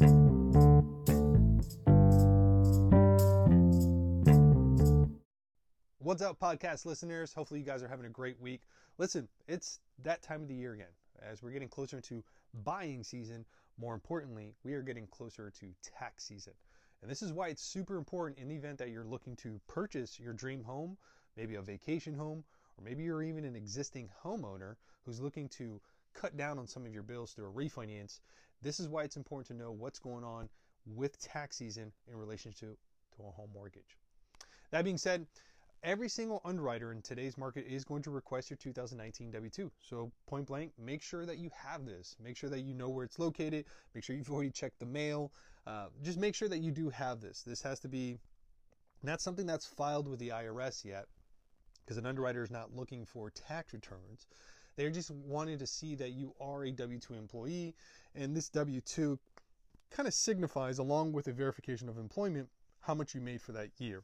What's up, podcast listeners? Hopefully, you guys are having a great week. Listen, it's that time of the year again. As we're getting closer to buying season, more importantly, we are getting closer to tax season. And this is why it's super important in the event that you're looking to purchase your dream home, maybe a vacation home, or maybe you're even an existing homeowner who's looking to cut down on some of your bills through a refinance. This is why it's important to know what's going on with tax season in relation to, to a home mortgage. That being said, Every single underwriter in today's market is going to request your 2019 W2. So, point blank, make sure that you have this. Make sure that you know where it's located. Make sure you've already checked the mail. Uh, just make sure that you do have this. This has to be not something that's filed with the IRS yet, because an underwriter is not looking for tax returns. They're just wanting to see that you are a W 2 employee, and this W 2 kind of signifies, along with a verification of employment, how much you made for that year.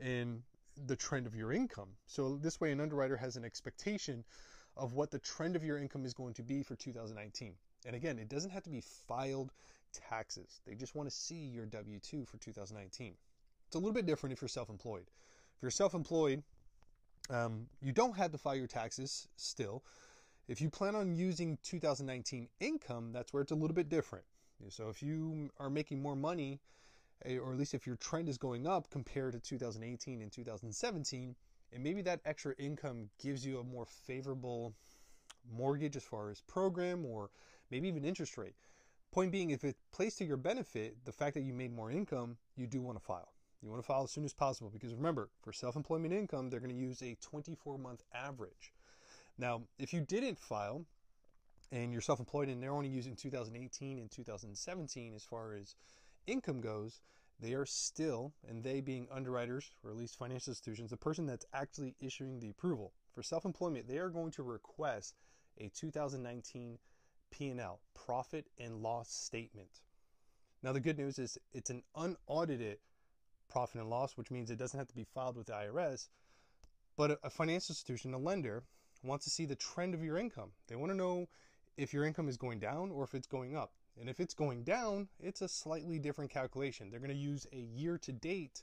And the trend of your income. So this way, an underwriter has an expectation of what the trend of your income is going to be for 2019. And again, it doesn't have to be filed taxes. They just want to see your W 2 for 2019. It's a little bit different if you're self employed. If you're self employed, um, you don't have to file your taxes still. If you plan on using 2019 income, that's where it's a little bit different. So if you are making more money eh, or at least if your trend is going up compared to 2018 and 2017, and maybe that extra income gives you a more favorable mortgage as far as program or maybe even interest rate. Point being, if it plays to your benefit, the fact that you made more income, you do want to file. You want to file as soon as possible because remember, for self employment income, they're going to use a 24 month average. Now, if you didn't file and you're self employed and they're only using 2018 and 2017 as far as income goes, they are still, and they being underwriters or at least financial institutions, the person that's actually issuing the approval. For self-employment, they are going to request a 2019 P&L, profit and loss statement. Now the good news is it's an unaudited profit and loss, which means it doesn't have to be filed with the IRS, but a financial institution, a lender, wants to see the trend of your income. They want to know if your income is going down or if it's going up. And if it's going down, it's a slightly different calculation. They're going to use a year to date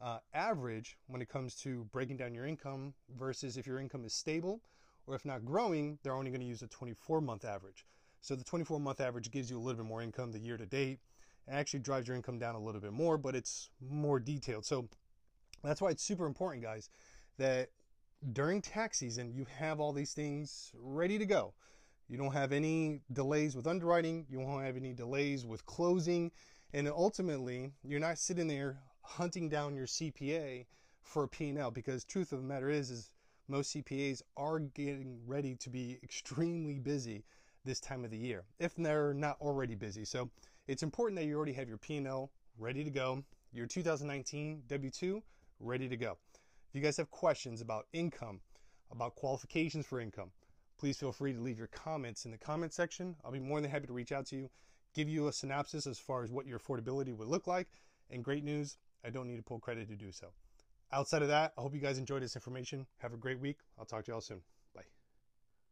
uh, average when it comes to breaking down your income versus if your income is stable or if not growing, they're only going to use a 24 month average. So the 24 month average gives you a little bit more income the year to date. It actually drives your income down a little bit more, but it's more detailed. So that's why it's super important, guys, that during tax season, you have all these things ready to go. You don't have any delays with underwriting. You won't have any delays with closing. And ultimately, you're not sitting there hunting down your CPA for a P&L because truth of the matter is, is most CPAs are getting ready to be extremely busy this time of the year, if they're not already busy. So it's important that you already have your P&L ready to go, your 2019 W2 ready to go. If you guys have questions about income, about qualifications for income, please feel free to leave your comments in the comment section. I'll be more than happy to reach out to you, give you a synopsis as far as what your affordability would look like. And great news, I don't need to pull credit to do so. Outside of that, I hope you guys enjoyed this information. Have a great week. I'll talk to y'all soon.